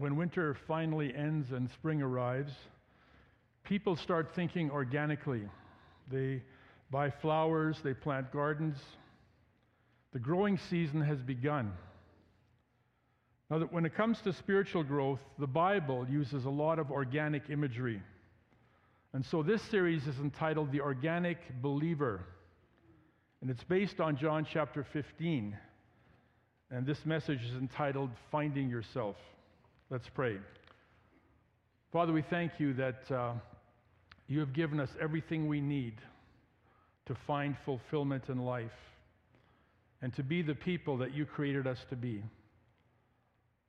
when winter finally ends and spring arrives, people start thinking organically. They buy flowers, they plant gardens. The growing season has begun. Now, that when it comes to spiritual growth, the Bible uses a lot of organic imagery. And so this series is entitled The Organic Believer. And it's based on John chapter 15. And this message is entitled Finding Yourself. Let's pray. Father, we thank you that uh, you have given us everything we need to find fulfillment in life and to be the people that you created us to be.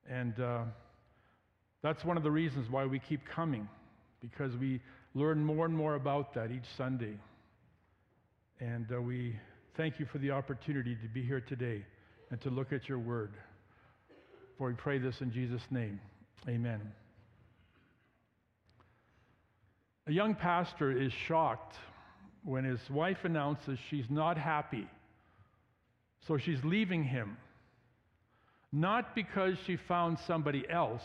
And uh, that's one of the reasons why we keep coming, because we learn more and more about that each Sunday. And uh, we thank you for the opportunity to be here today and to look at your word. For we pray this in Jesus' name. Amen. A young pastor is shocked when his wife announces she's not happy, so she's leaving him. Not because she found somebody else,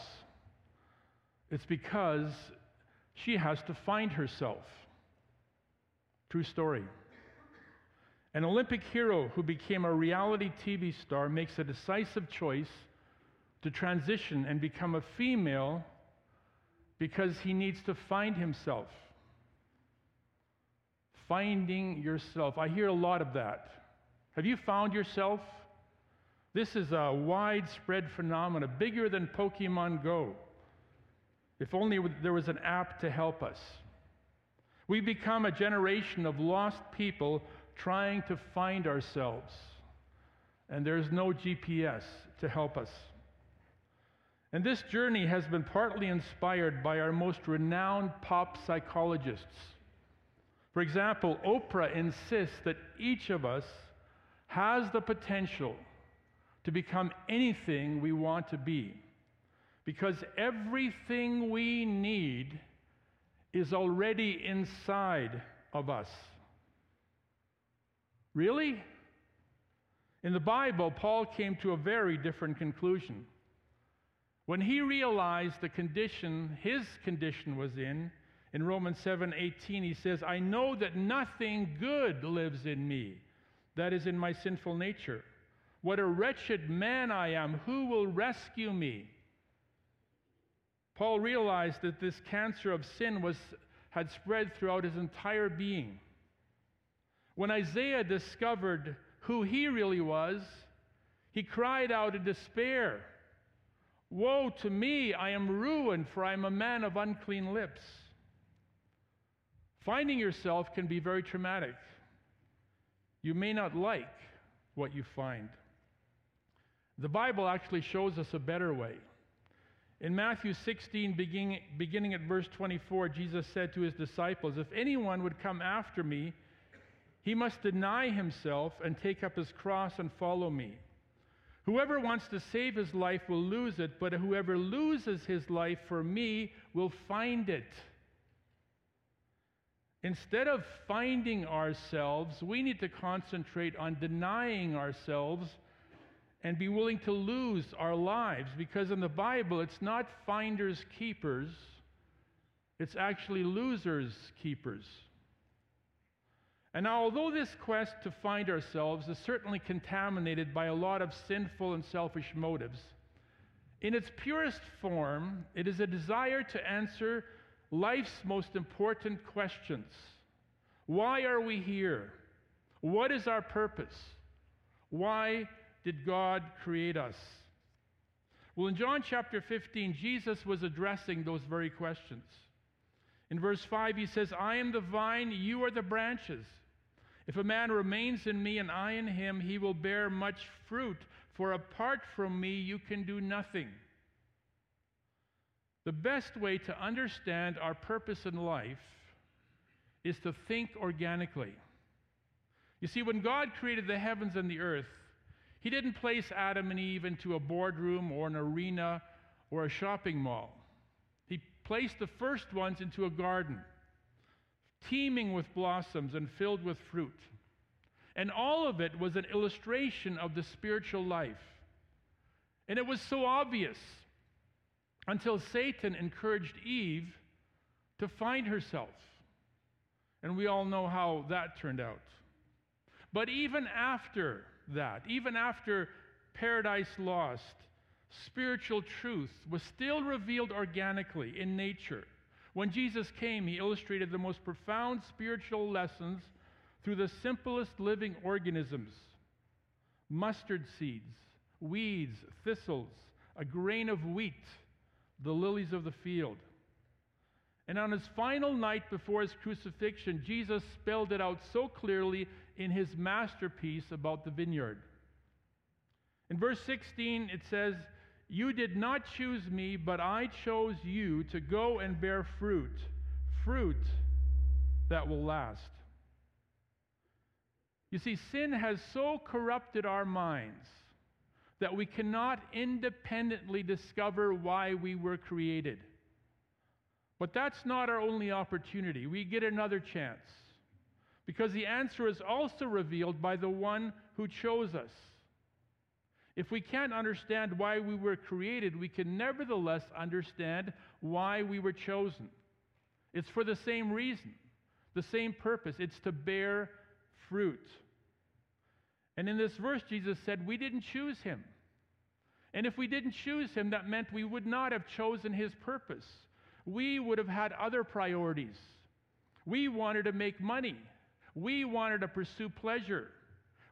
it's because she has to find herself. True story. An Olympic hero who became a reality TV star makes a decisive choice to transition and become a female because he needs to find himself. Finding yourself. I hear a lot of that. Have you found yourself? This is a widespread phenomenon, bigger than Pokemon Go. If only there was an app to help us. We become a generation of lost people trying to find ourselves, and there's no GPS to help us. And this journey has been partly inspired by our most renowned pop psychologists. For example, Oprah insists that each of us has the potential to become anything we want to be because everything we need is already inside of us. Really? In the Bible, Paul came to a very different conclusion. When he realized the condition his condition was in, in Romans 7:18 he says, "I know that nothing good lives in me, that is in my sinful nature. What a wretched man I am, who will rescue me?" Paul realized that this cancer of sin was had spread throughout his entire being. When Isaiah discovered who he really was, he cried out in despair. Woe to me, I am ruined, for I am a man of unclean lips. Finding yourself can be very traumatic. You may not like what you find. The Bible actually shows us a better way. In Matthew 16, beginning, beginning at verse 24, Jesus said to his disciples, If anyone would come after me, he must deny himself and take up his cross and follow me. Whoever wants to save his life will lose it, but whoever loses his life for me will find it. Instead of finding ourselves, we need to concentrate on denying ourselves and be willing to lose our lives because in the Bible it's not finders keepers, it's actually losers keepers. And now, although this quest to find ourselves is certainly contaminated by a lot of sinful and selfish motives, in its purest form, it is a desire to answer life's most important questions Why are we here? What is our purpose? Why did God create us? Well, in John chapter 15, Jesus was addressing those very questions. In verse 5, he says, I am the vine, you are the branches. If a man remains in me and I in him, he will bear much fruit, for apart from me, you can do nothing. The best way to understand our purpose in life is to think organically. You see, when God created the heavens and the earth, He didn't place Adam and Eve into a boardroom or an arena or a shopping mall. He placed the first ones into a garden teeming with blossoms and filled with fruit. And all of it was an illustration of the spiritual life. And it was so obvious. until Satan encouraged Eve to find herself. And we all know how that turned out. But even after that, even after paradise lost, spiritual truth was still revealed organically in nature. When Jesus came, he illustrated the most profound spiritual lessons through the simplest living organisms mustard seeds, weeds, thistles, a grain of wheat, the lilies of the field. And on his final night before his crucifixion, Jesus spelled it out so clearly in his masterpiece about the vineyard. In verse 16, it says, You did not choose me, but I chose you to go and bear fruit, fruit that will last. You see, sin has so corrupted our minds that we cannot independently discover why we were created. But that's not our only opportunity. We get another chance. Because the answer is also revealed by the one who chose us. If we can't understand why we were created, we can nevertheless understand why we were chosen. It's for the same reason, the same purpose. It's to bear fruit. And in this verse, Jesus said, We didn't choose him. And if we didn't choose him, that meant we would not have chosen his purpose. We would have had other priorities. We wanted to make money. We wanted to pursue pleasure.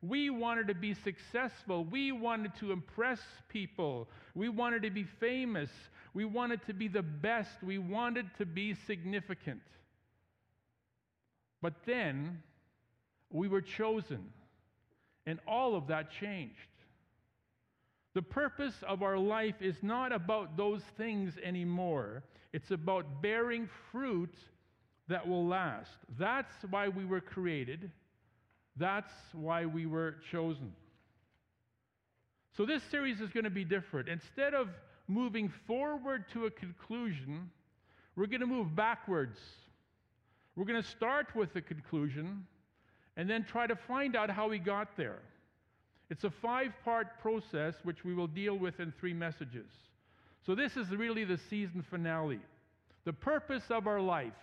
We wanted to be successful. We wanted to impress people. We wanted to be famous. We wanted to be the best. We wanted to be significant. But then we were chosen, and all of that changed. The purpose of our life is not about those things anymore. It's about bearing fruit that will last. That's why we were created. That's why we were chosen. So, this series is going to be different. Instead of moving forward to a conclusion, we're going to move backwards. We're going to start with the conclusion and then try to find out how we got there. It's a five part process which we will deal with in three messages. So, this is really the season finale. The purpose of our life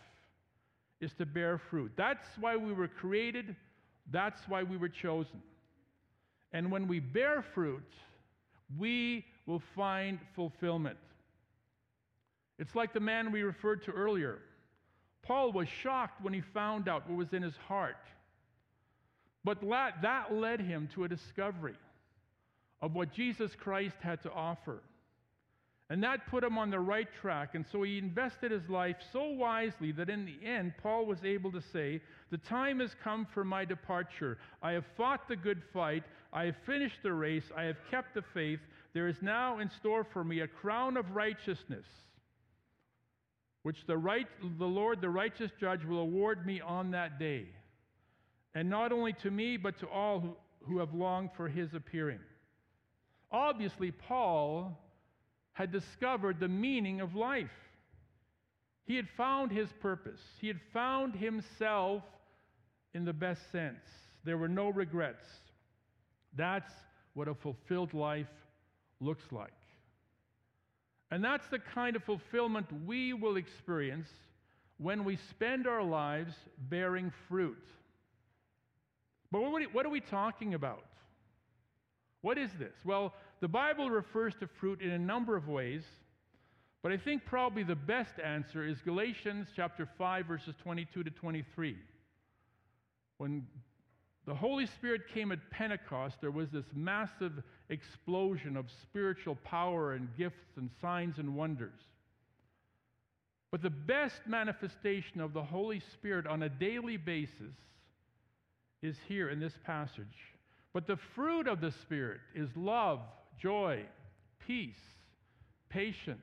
is to bear fruit. That's why we were created, that's why we were chosen. And when we bear fruit, we will find fulfillment. It's like the man we referred to earlier. Paul was shocked when he found out what was in his heart. But that led him to a discovery of what Jesus Christ had to offer. And that put him on the right track. And so he invested his life so wisely that in the end, Paul was able to say, The time has come for my departure. I have fought the good fight. I have finished the race. I have kept the faith. There is now in store for me a crown of righteousness, which the, right, the Lord, the righteous judge, will award me on that day. And not only to me, but to all who, who have longed for his appearing. Obviously, Paul had discovered the meaning of life. He had found his purpose. He had found himself in the best sense. There were no regrets. That's what a fulfilled life looks like. And that's the kind of fulfillment we will experience when we spend our lives bearing fruit. But what are we talking about? What is this? Well, the Bible refers to fruit in a number of ways, but I think probably the best answer is Galatians chapter 5 verses 22 to 23. When the Holy Spirit came at Pentecost, there was this massive explosion of spiritual power and gifts and signs and wonders. But the best manifestation of the Holy Spirit on a daily basis is here in this passage. But the fruit of the Spirit is love, joy, peace, patience,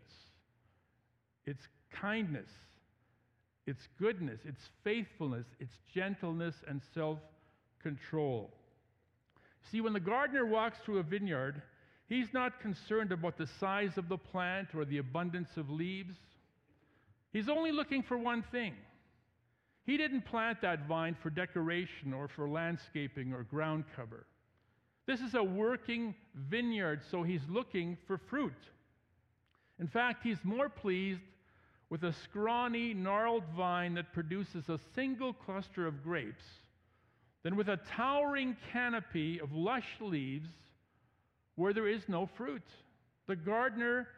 it's kindness, it's goodness, it's faithfulness, it's gentleness and self control. See, when the gardener walks through a vineyard, he's not concerned about the size of the plant or the abundance of leaves. He's only looking for one thing. He didn't plant that vine for decoration or for landscaping or ground cover. This is a working vineyard, so he's looking for fruit. In fact, he's more pleased with a scrawny, gnarled vine that produces a single cluster of grapes than with a towering canopy of lush leaves where there is no fruit. The gardener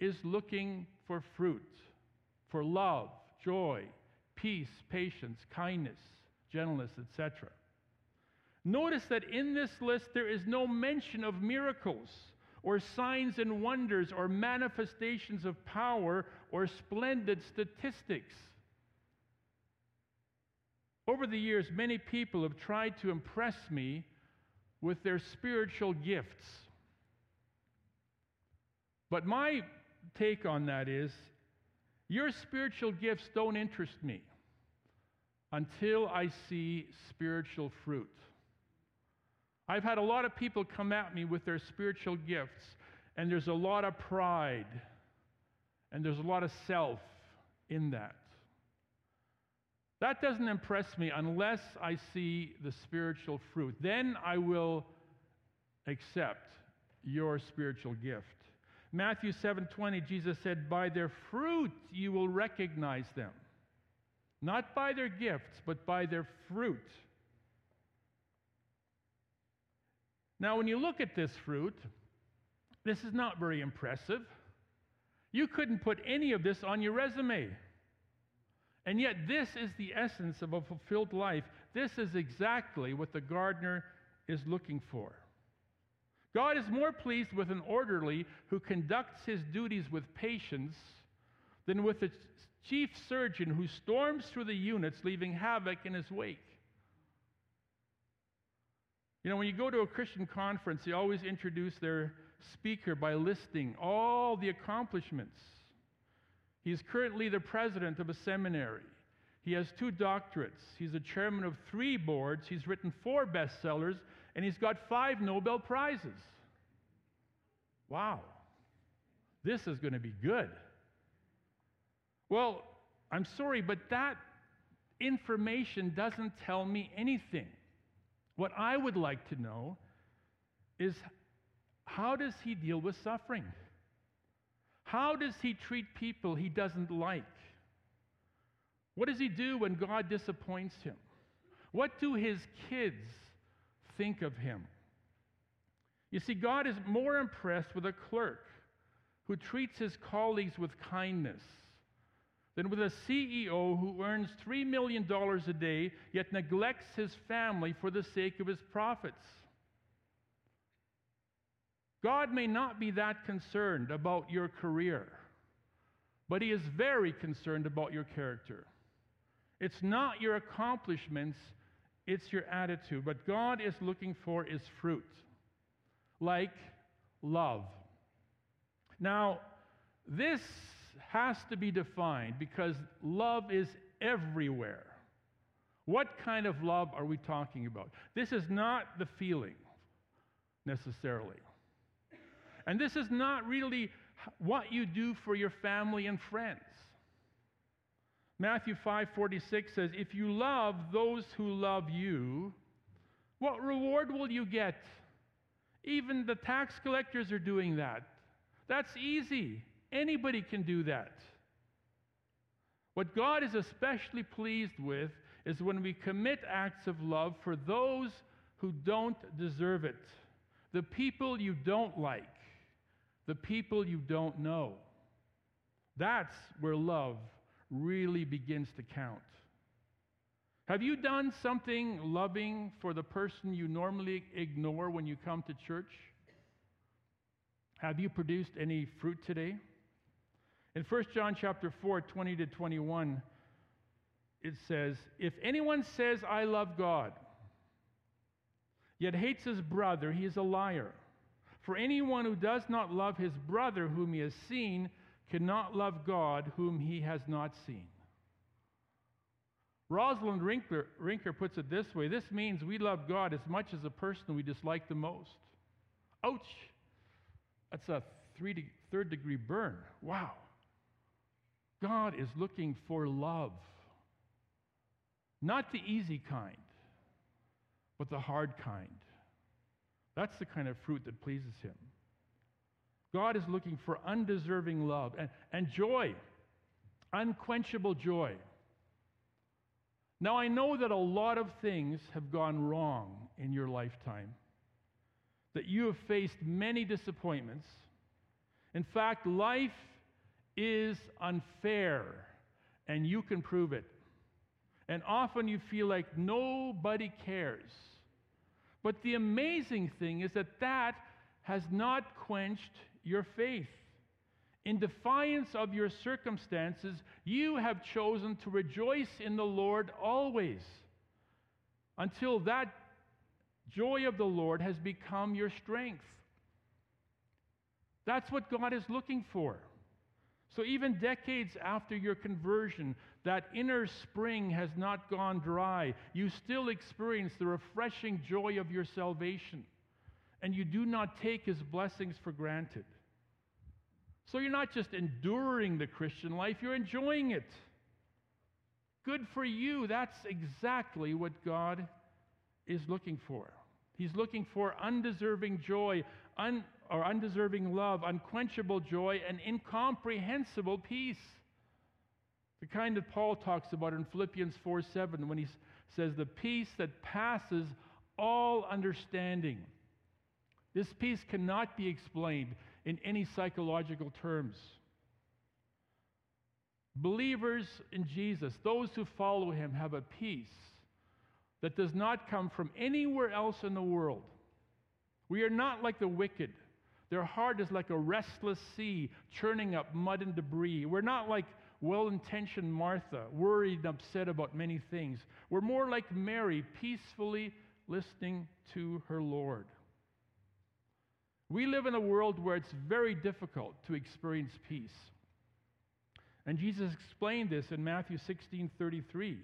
is looking for fruit, for love, joy, peace, patience, kindness, gentleness, etc. Notice that in this list there is no mention of miracles or signs and wonders or manifestations of power or splendid statistics. Over the years, many people have tried to impress me with their spiritual gifts. But my take on that is your spiritual gifts don't interest me until I see spiritual fruit. I've had a lot of people come at me with their spiritual gifts, and there's a lot of pride, and there's a lot of self in that. That doesn't impress me unless I see the spiritual fruit. Then I will accept your spiritual gift. Matthew 7:20 Jesus said, "By their fruit you will recognize them." Not by their gifts, but by their fruit. Now, when you look at this fruit, this is not very impressive. You couldn't put any of this on your resume. And yet, this is the essence of a fulfilled life. This is exactly what the gardener is looking for. God is more pleased with an orderly who conducts his duties with patience than with a chief surgeon who storms through the units, leaving havoc in his wake. You know, when you go to a Christian conference, they always introduce their speaker by listing all the accomplishments. He's currently the president of a seminary. He has two doctorates. He's the chairman of three boards. He's written four bestsellers, and he's got five Nobel Prizes. Wow. This is going to be good. Well, I'm sorry, but that information doesn't tell me anything. What I would like to know is how does he deal with suffering? How does he treat people he doesn't like? What does he do when God disappoints him? What do his kids think of him? You see, God is more impressed with a clerk who treats his colleagues with kindness than with a CEO who earns $3 million a day yet neglects his family for the sake of his profits. God may not be that concerned about your career, but He is very concerned about your character. It's not your accomplishments, it's your attitude. What God is looking for is fruit, like love. Now, this has to be defined because love is everywhere. What kind of love are we talking about? This is not the feeling necessarily. And this is not really what you do for your family and friends. Matthew 5:46 says, "If you love those who love you, what reward will you get?" Even the tax collectors are doing that. That's easy. Anybody can do that. What God is especially pleased with is when we commit acts of love for those who don't deserve it, the people you don't like, the people you don't know. That's where love really begins to count. Have you done something loving for the person you normally ignore when you come to church? Have you produced any fruit today? In 1 John chapter 4, 20 to 21, it says, If anyone says, I love God, yet hates his brother, he is a liar. For anyone who does not love his brother whom he has seen cannot love God whom he has not seen. Rosalind Rinker, Rinker puts it this way this means we love God as much as the person we dislike the most. Ouch! That's a third-degree burn. Wow. God is looking for love. Not the easy kind, but the hard kind. That's the kind of fruit that pleases Him. God is looking for undeserving love and, and joy, unquenchable joy. Now, I know that a lot of things have gone wrong in your lifetime, that you have faced many disappointments. In fact, life is unfair, and you can prove it. And often you feel like nobody cares. But the amazing thing is that that has not quenched your faith. In defiance of your circumstances, you have chosen to rejoice in the Lord always until that joy of the Lord has become your strength. That's what God is looking for. So, even decades after your conversion, that inner spring has not gone dry. You still experience the refreshing joy of your salvation, and you do not take his blessings for granted. So, you're not just enduring the Christian life, you're enjoying it. Good for you. That's exactly what God is looking for. He's looking for undeserving joy, un, or undeserving love, unquenchable joy, and incomprehensible peace. The kind that Paul talks about in Philippians 4 7 when he says, The peace that passes all understanding. This peace cannot be explained in any psychological terms. Believers in Jesus, those who follow him, have a peace that does not come from anywhere else in the world. We are not like the wicked. Their heart is like a restless sea churning up mud and debris. We're not like well intentioned Martha, worried and upset about many things. We're more like Mary, peacefully listening to her Lord. We live in a world where it's very difficult to experience peace. And Jesus explained this in Matthew 16 33.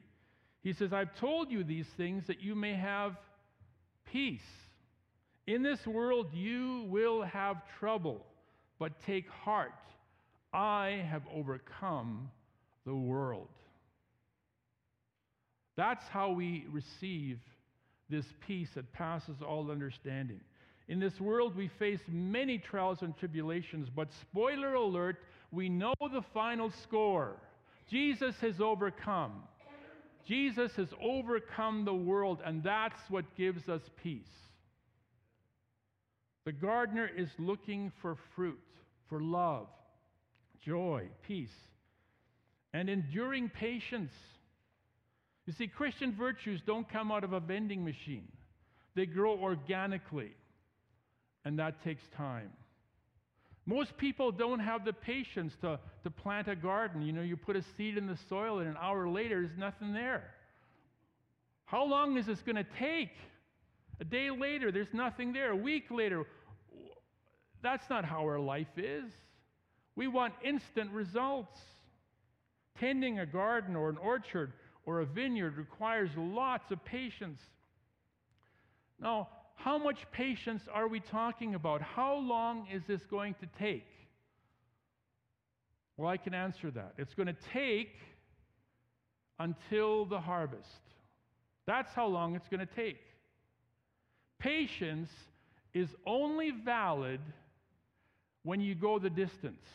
He says, I've told you these things that you may have peace. In this world you will have trouble, but take heart. I have overcome the world. That's how we receive this peace that passes all understanding. In this world, we face many trials and tribulations, but spoiler alert, we know the final score. Jesus has overcome. Jesus has overcome the world, and that's what gives us peace. The gardener is looking for fruit, for love, joy, peace, and enduring patience. You see, Christian virtues don't come out of a vending machine, they grow organically and that takes time. Most people don't have the patience to, to plant a garden. You know, you put a seed in the soil, and an hour later, there's nothing there. How long is this going to take? A day later, there's nothing there. A week later, that's not how our life is. We want instant results. Tending a garden or an orchard or a vineyard requires lots of patience. Now, how much patience are we talking about? How long is this going to take? Well, I can answer that. It's going to take until the harvest. That's how long it's going to take. Patience is only valid when you go the distance.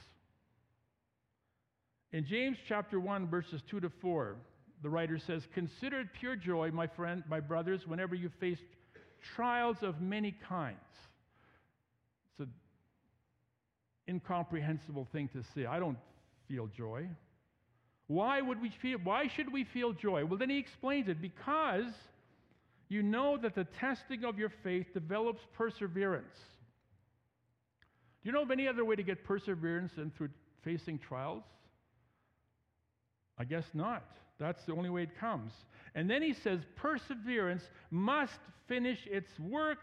In James chapter 1 verses 2 to 4, the writer says, "Consider it pure joy, my friend, my brothers, whenever you face trials of many kinds. It's an incomprehensible thing to say. I don't feel joy. Why would we feel why should we feel joy? Well, then he explains it because you know that the testing of your faith develops perseverance. Do you know of any other way to get perseverance than through facing trials? I guess not. That's the only way it comes. And then he says, perseverance must finish its work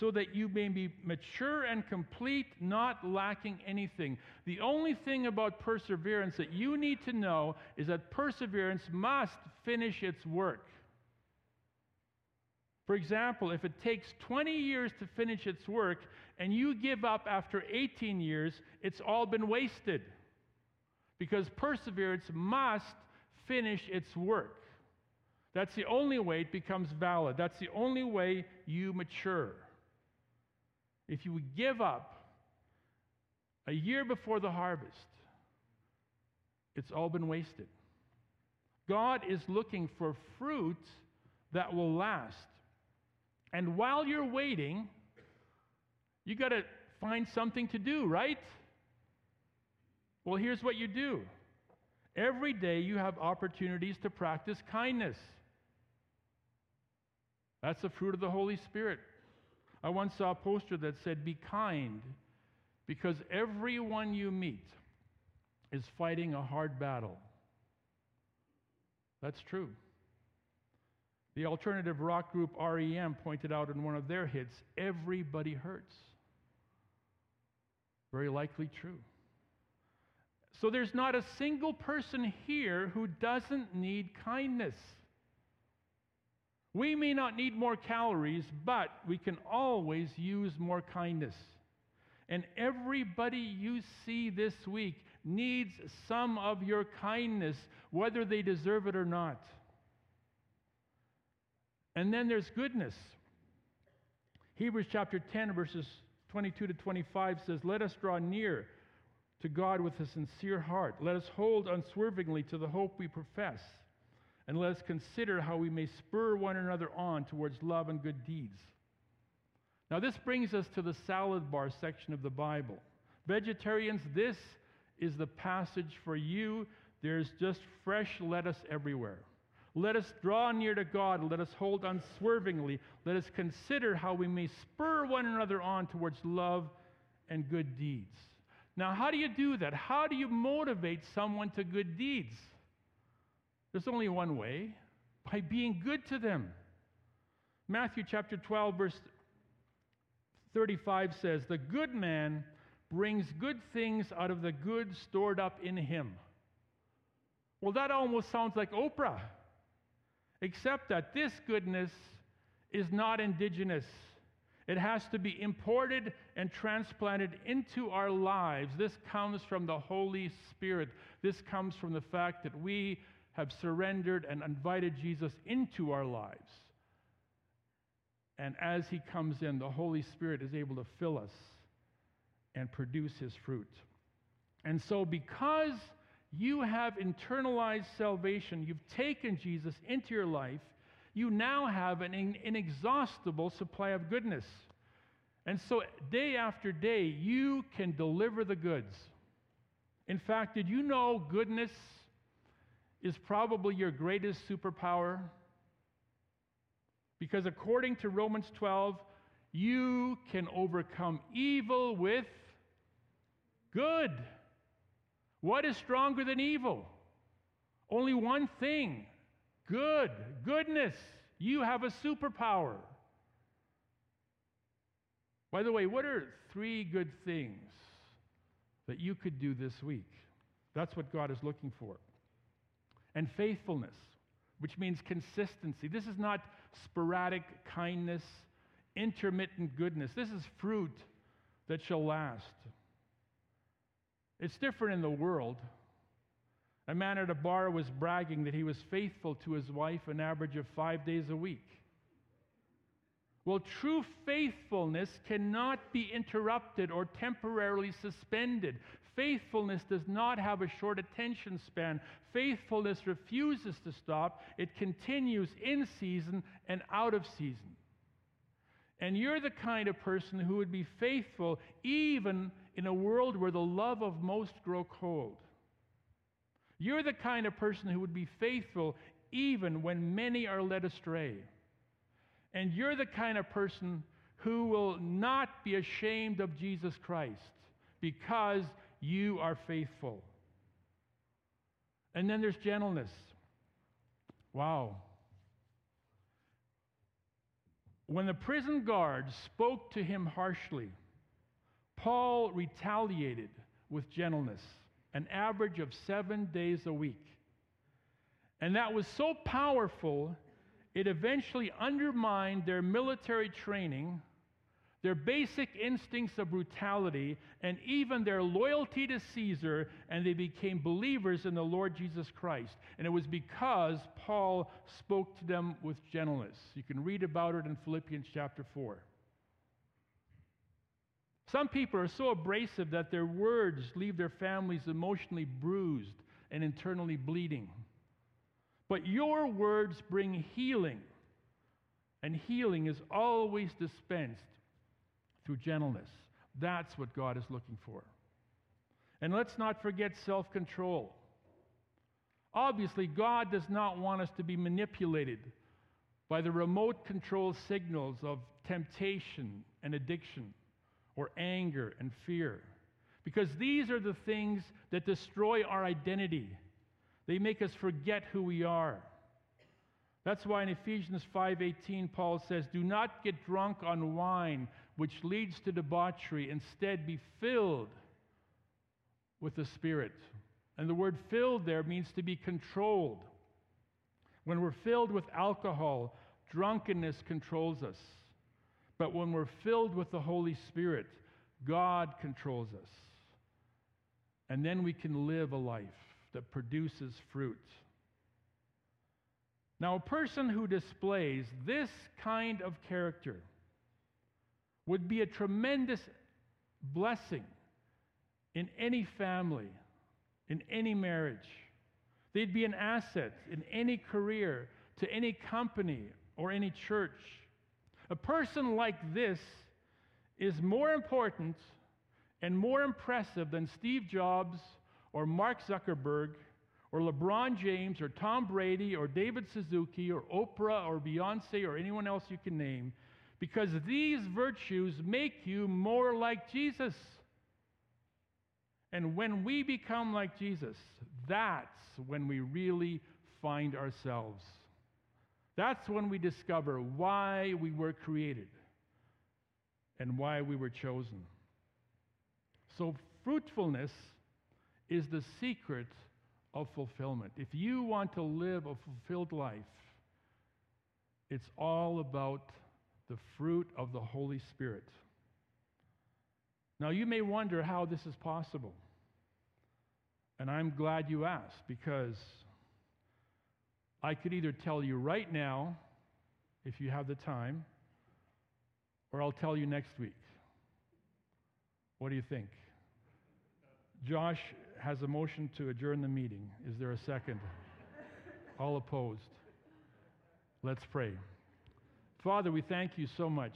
so that you may be mature and complete, not lacking anything. The only thing about perseverance that you need to know is that perseverance must finish its work. For example, if it takes 20 years to finish its work and you give up after 18 years, it's all been wasted. Because perseverance must finish its work. That's the only way it becomes valid. That's the only way you mature. If you give up, a year before the harvest, it's all been wasted. God is looking for fruit that will last. And while you're waiting, you got to find something to do, right? Well, here's what you do every day you have opportunities to practice kindness. That's the fruit of the Holy Spirit. I once saw a poster that said, Be kind, because everyone you meet is fighting a hard battle. That's true. The alternative rock group REM pointed out in one of their hits everybody hurts. Very likely true. So there's not a single person here who doesn't need kindness. We may not need more calories, but we can always use more kindness. And everybody you see this week needs some of your kindness, whether they deserve it or not. And then there's goodness. Hebrews chapter 10, verses 22 to 25 says, Let us draw near to God with a sincere heart. Let us hold unswervingly to the hope we profess. And let us consider how we may spur one another on towards love and good deeds. Now, this brings us to the salad bar section of the Bible. Vegetarians, this is the passage for you. There's just fresh lettuce everywhere. Let us draw near to God. Let us hold unswervingly. Let us consider how we may spur one another on towards love and good deeds. Now, how do you do that? How do you motivate someone to good deeds? There's only one way by being good to them. Matthew chapter 12, verse 35 says, The good man brings good things out of the good stored up in him. Well, that almost sounds like Oprah, except that this goodness is not indigenous. It has to be imported and transplanted into our lives. This comes from the Holy Spirit. This comes from the fact that we have surrendered and invited Jesus into our lives. And as he comes in, the Holy Spirit is able to fill us and produce his fruit. And so, because you have internalized salvation, you've taken Jesus into your life, you now have an inexhaustible supply of goodness. And so, day after day, you can deliver the goods. In fact, did you know goodness is probably your greatest superpower? Because according to Romans 12, you can overcome evil with good. What is stronger than evil? Only one thing good, goodness. You have a superpower. By the way, what are three good things that you could do this week? That's what God is looking for. And faithfulness, which means consistency. This is not sporadic kindness, intermittent goodness. This is fruit that shall last. It's different in the world. A man at a bar was bragging that he was faithful to his wife an average of five days a week. Well, true faithfulness cannot be interrupted or temporarily suspended. Faithfulness does not have a short attention span. Faithfulness refuses to stop, it continues in season and out of season. And you're the kind of person who would be faithful even in a world where the love of most grow cold. You're the kind of person who would be faithful even when many are led astray. And you're the kind of person who will not be ashamed of Jesus Christ because you are faithful. And then there's gentleness. Wow. When the prison guards spoke to him harshly, Paul retaliated with gentleness, an average of seven days a week. And that was so powerful, it eventually undermined their military training their basic instincts of brutality, and even their loyalty to Caesar, and they became believers in the Lord Jesus Christ. And it was because Paul spoke to them with gentleness. You can read about it in Philippians chapter 4. Some people are so abrasive that their words leave their families emotionally bruised and internally bleeding. But your words bring healing, and healing is always dispensed through gentleness. That's what God is looking for. And let's not forget self control. Obviously, God does not want us to be manipulated by the remote control signals of temptation and addiction or anger and fear. Because these are the things that destroy our identity. They make us forget who we are. That's why in Ephesians 5:18 Paul says, "Do not get drunk on wine, which leads to debauchery. Instead, be filled with the Spirit." And the word filled there means to be controlled. When we're filled with alcohol, drunkenness controls us. But when we're filled with the Holy Spirit, God controls us. And then we can live a life that produces fruit. Now, a person who displays this kind of character would be a tremendous blessing in any family, in any marriage. They'd be an asset in any career, to any company or any church. A person like this is more important and more impressive than Steve Jobs or Mark Zuckerberg or LeBron James or Tom Brady or David Suzuki or Oprah or Beyonce or anyone else you can name because these virtues make you more like Jesus. And when we become like Jesus, that's when we really find ourselves. That's when we discover why we were created and why we were chosen. So, fruitfulness is the secret of fulfillment. If you want to live a fulfilled life, it's all about the fruit of the Holy Spirit. Now, you may wonder how this is possible. And I'm glad you asked because I could either tell you right now, if you have the time, or I'll tell you next week. What do you think? Josh has a motion to adjourn the meeting. Is there a second? All opposed? Let's pray. Father, we thank you so much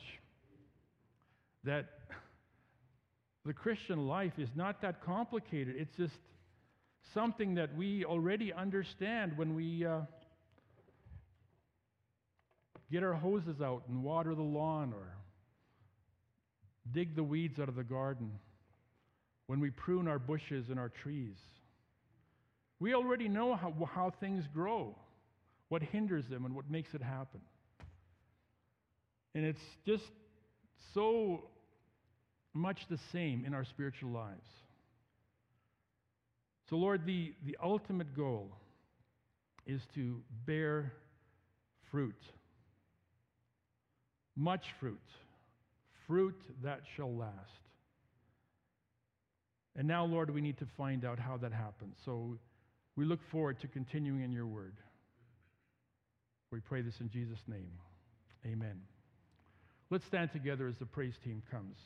that the Christian life is not that complicated. It's just something that we already understand when we uh, get our hoses out and water the lawn or dig the weeds out of the garden, when we prune our bushes and our trees. We already know how, how things grow, what hinders them, and what makes it happen. And it's just so much the same in our spiritual lives. So, Lord, the, the ultimate goal is to bear fruit, much fruit fruit that shall last. And now, Lord, we need to find out how that happens. So we look forward to continuing in your word. We pray this in Jesus' name. Amen. Let's stand together as the praise team comes.